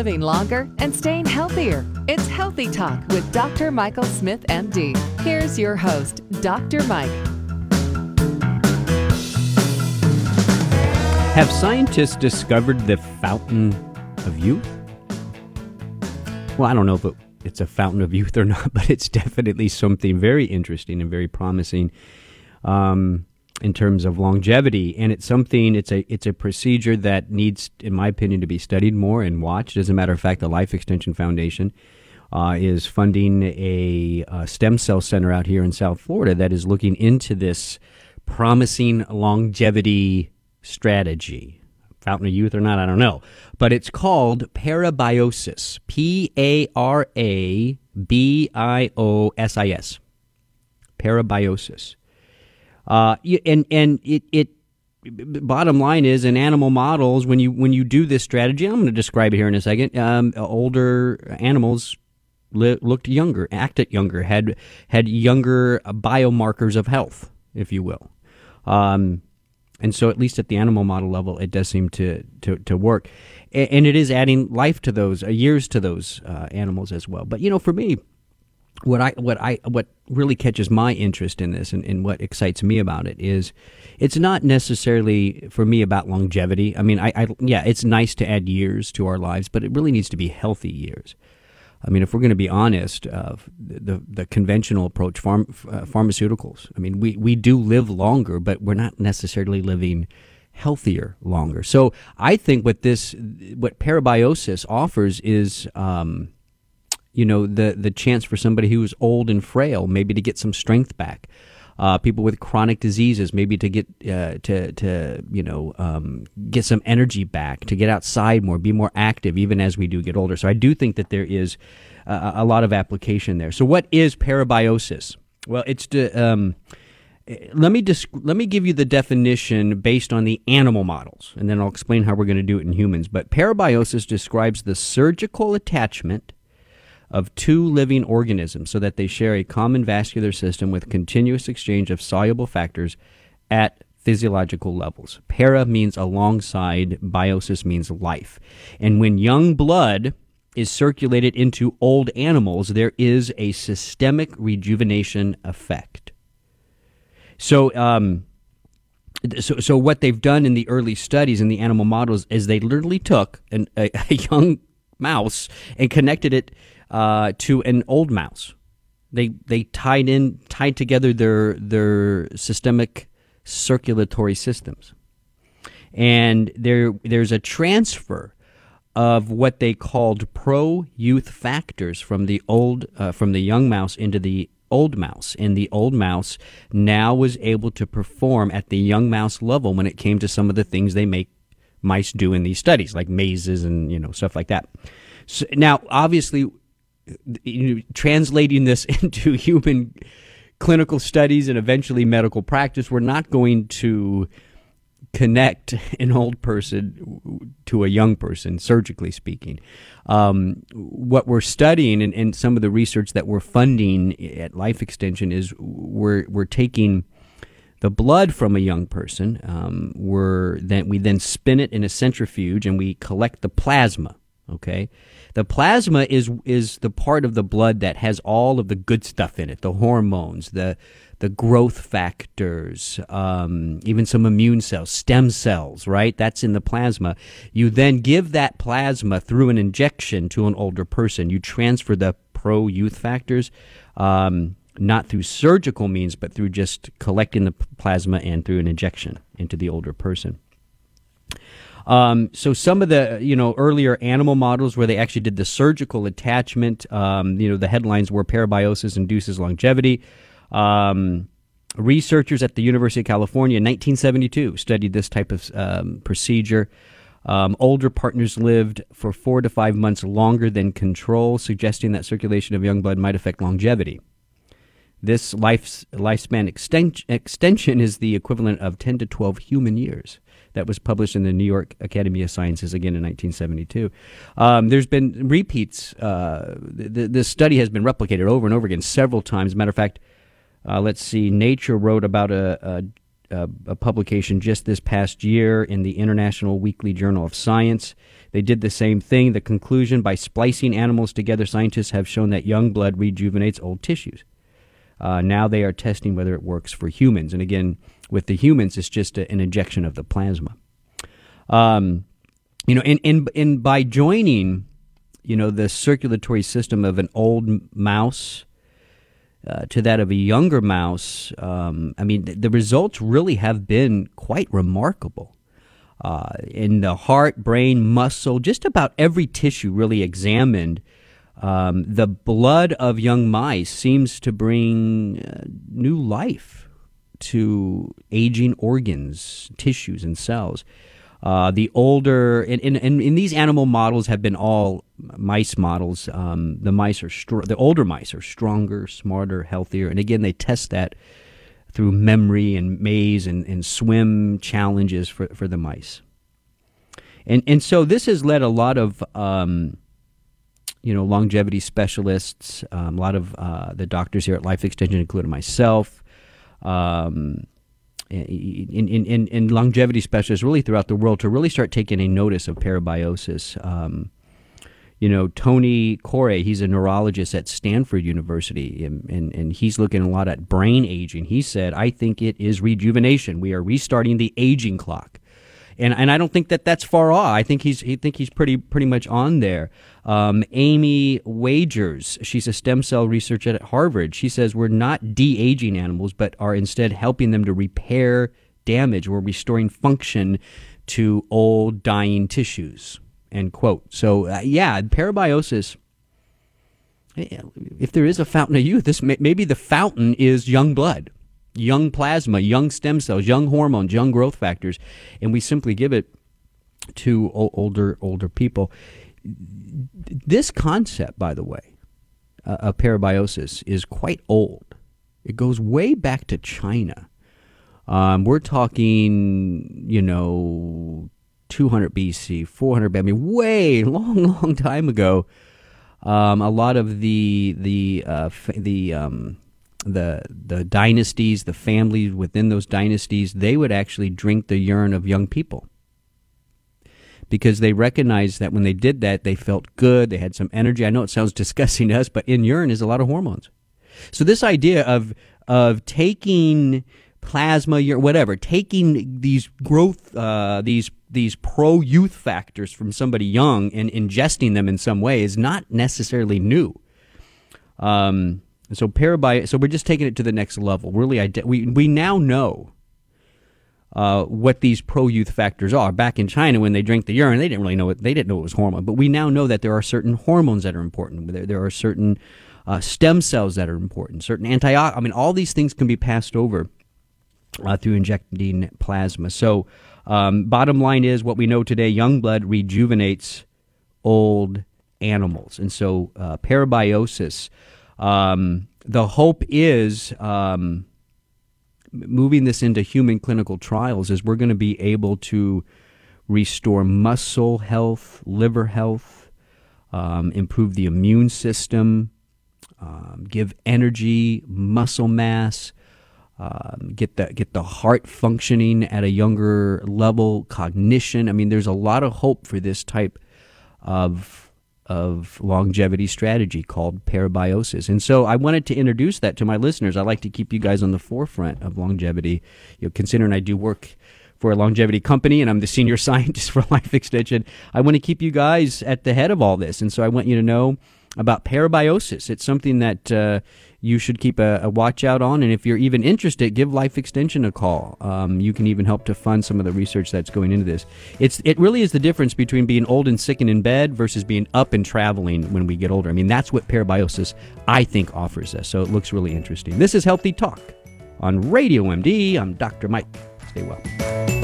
living longer and staying healthier. It's Healthy Talk with Dr. Michael Smith, MD. Here's your host, Dr. Mike. Have scientists discovered the fountain of youth? Well, I don't know if it, it's a fountain of youth or not, but it's definitely something very interesting and very promising. Um, in terms of longevity, and it's something. It's a it's a procedure that needs, in my opinion, to be studied more and watched. As a matter of fact, the Life Extension Foundation uh, is funding a, a, stem cell center out here in South Florida that is looking into this promising longevity strategy. Fountain of Youth or not, I don't know. But it's called parabiosis. P A R A B I O S I S. Parabiosis. Uh, and and it, it bottom line is in animal models when you when you do this strategy, I'm going to describe it here in a second. Um, older animals li- looked younger, acted younger, had had younger biomarkers of health, if you will. Um, and so, at least at the animal model level, it does seem to to, to work, and, it is adding life to those uh, years to those uh, animals as well. But you know, for me, what I what I what really catches my interest in this and, and, what excites me about it is it's not necessarily for me about longevity. I mean, I, I, yeah, it's nice to add years to our lives, but it really needs to be healthy years. I mean, if we're going to be honest, uh, the the conventional approach, farm, uh, pharmaceuticals. I mean, we we do live longer, but we're not necessarily living healthier longer. So I think what this what parabiosis offers is. Um, you know the the chance for somebody who's old and frail maybe to get some strength back. Uh, people with chronic diseases maybe to get uh, to to you know um, get some energy back to get outside more be more active even as we do get older. So I do think that there is a, a lot of application there. So what is parabiosis? Well it's to um, let me dis- let me give you the definition based on the animal models, and then I'll explain how we're going to do it in humans. But parabiosis describes the surgical attachment of two living organisms so that they share a common vascular system with continuous exchange of soluble factors at physiological levels. Para means alongside, biosis means life. And when young blood is circulated into old animals, there is a systemic rejuvenation effect. So, um, so, so what they've done in the early studies in the animal models is they literally took an, a, a young mouse and connected it uh, to an old mouse. They they tied in tied together their their systemic circulatory systems, and there there's a transfer of what they called pro youth factors from the old uh, from the young mouse into the old mouse. And the old mouse now was able to perform at the young mouse level when it came to some of the things they make mice do in these studies like mazes and you know stuff like that. So now obviously translating this into human clinical studies and eventually medical practice, we're not going to connect an old person to a young person, surgically speaking. Um, what we're studying and, and, some of the research that we're funding at Life Extension is we're, we're taking the blood from a young person. Um, we're then we then spin it in a centrifuge and we collect the plasma. Okay, the plasma is is the part of the blood that has all of the good stuff in it, the hormones, the the growth factors, um, even some immune cells, stem cells, right? That's in the plasma. You then give that plasma through an injection to an older person. You transfer the pro youth factors, um, not through surgical means, but through just collecting the plasma and through an injection into the older person. Um, so some of the you know earlier animal models where they actually did the surgical attachment, um, you know the headlines were parabiosis induces longevity. Um, researchers at the University of California in 1972 studied this type of um, procedure. Um, older partners lived for four to five months longer than control, suggesting that circulation of young blood might affect longevity. This life, lifespan extension is the equivalent of 10 to 12 human years that was published in the New York Academy of Sciences again in 1972. Um, there's been repeats. Uh, th- this study has been replicated over and over again several times. Matter of fact, uh, let's see, Nature wrote about a, a, a publication just this past year in the International Weekly Journal of Science. They did the same thing. The conclusion by splicing animals together, scientists have shown that young blood rejuvenates old tissues. Uh, now they are testing whether it works for humans. And again, with the humans, it's just a, an injection of the plasma. Um, you know, and, and, and by joining, you know, the circulatory system of an old mouse uh, to that of a younger mouse, um, I mean, the, the results really have been quite remarkable. Uh, in the heart, brain, muscle, just about every tissue really examined, um, the blood of young mice seems to bring uh, new life to aging organs, tissues, and cells. Uh, the older, and, and, and, these animal models have been all mice models. Um, the mice are str- the older mice are stronger, smarter, healthier, and again they test that through memory and maze and, and swim challenges for, for the mice. And and so this has led a lot of um, you know longevity specialists, um, a lot of uh, the doctors here at Life Extension, including myself. Um, in, in, in, in, longevity specialists really throughout the world to really start taking a notice of parabiosis. Um, you know, Tony Coray, he's a neurologist at Stanford University, and, and, and he's looking a lot at brain aging. He said, I think it is rejuvenation. We are restarting the aging clock. And, and I don't think that that's far off. I think he's he think he's pretty pretty much on there. Um, Amy Wagers, she's a stem cell researcher at Harvard. She says we're not de aging animals, but are instead helping them to repair damage. We're restoring function to old dying tissues. End quote. So, uh, yeah, parabiosis. If there is a fountain of youth, this may, maybe the fountain is young blood, young plasma, young stem cells, young hormones, young growth factors, and we simply give it to older older people. This concept, by the way, uh, of parabiosis is quite old. It goes way back to China. Um, we're talking, you know, 200 BC, 400. I mean, way long, long time ago. Um, a lot of the the uh, the um, the the dynasties, the families within those dynasties, they would actually drink the urine of young people because they recognized that when they did that, they felt good, they had some energy. I know it sounds disgusting to us, but in urine is a lot of hormones. So this idea of of taking plasma, whatever, taking these growth, uh, these these pro youth factors from somebody young and ingesting them in some way is not necessarily new. Um, so parabi- so we're just taking it to the next level. Really, we we now know uh, what these pro youth factors are. Back in China, when they drank the urine, they didn't really know it. They didn't know it was hormone, but we now know that there are certain hormones that are important. There, there are certain uh, stem cells that are important. Certain anti. I mean, all these things can be passed over uh, through injecting plasma. So, um, bottom line is what we know today: young blood rejuvenates old animals, and so uh, parabiosis. Um, the hope is um, moving this into human clinical trials is we're going to be able to restore muscle health, liver health, um, improve the immune system, um, give energy, muscle mass, um, get the get the heart functioning at a younger level, cognition. I mean, there's a lot of hope for this type of of longevity strategy called parabiosis. And so I wanted to introduce that to my listeners. I like to keep you guys on the forefront of longevity. You know, considering I do work for a longevity company and I'm the senior scientist for Life Extension, I want to keep you guys at the head of all this. And so I want you to know about parabiosis. It's something that uh, you should keep a, a, watch out on. And if you're even interested, give Life Extension a call. Um, you can even help to fund some of the research that's going into this. It's it really is the difference between being old and sick and in bed versus being up and traveling when we get older. I mean, that's what parabiosis I think offers us. So it looks really interesting. This is Healthy Talk on Radio MD. I'm Dr. Mike. Stay well.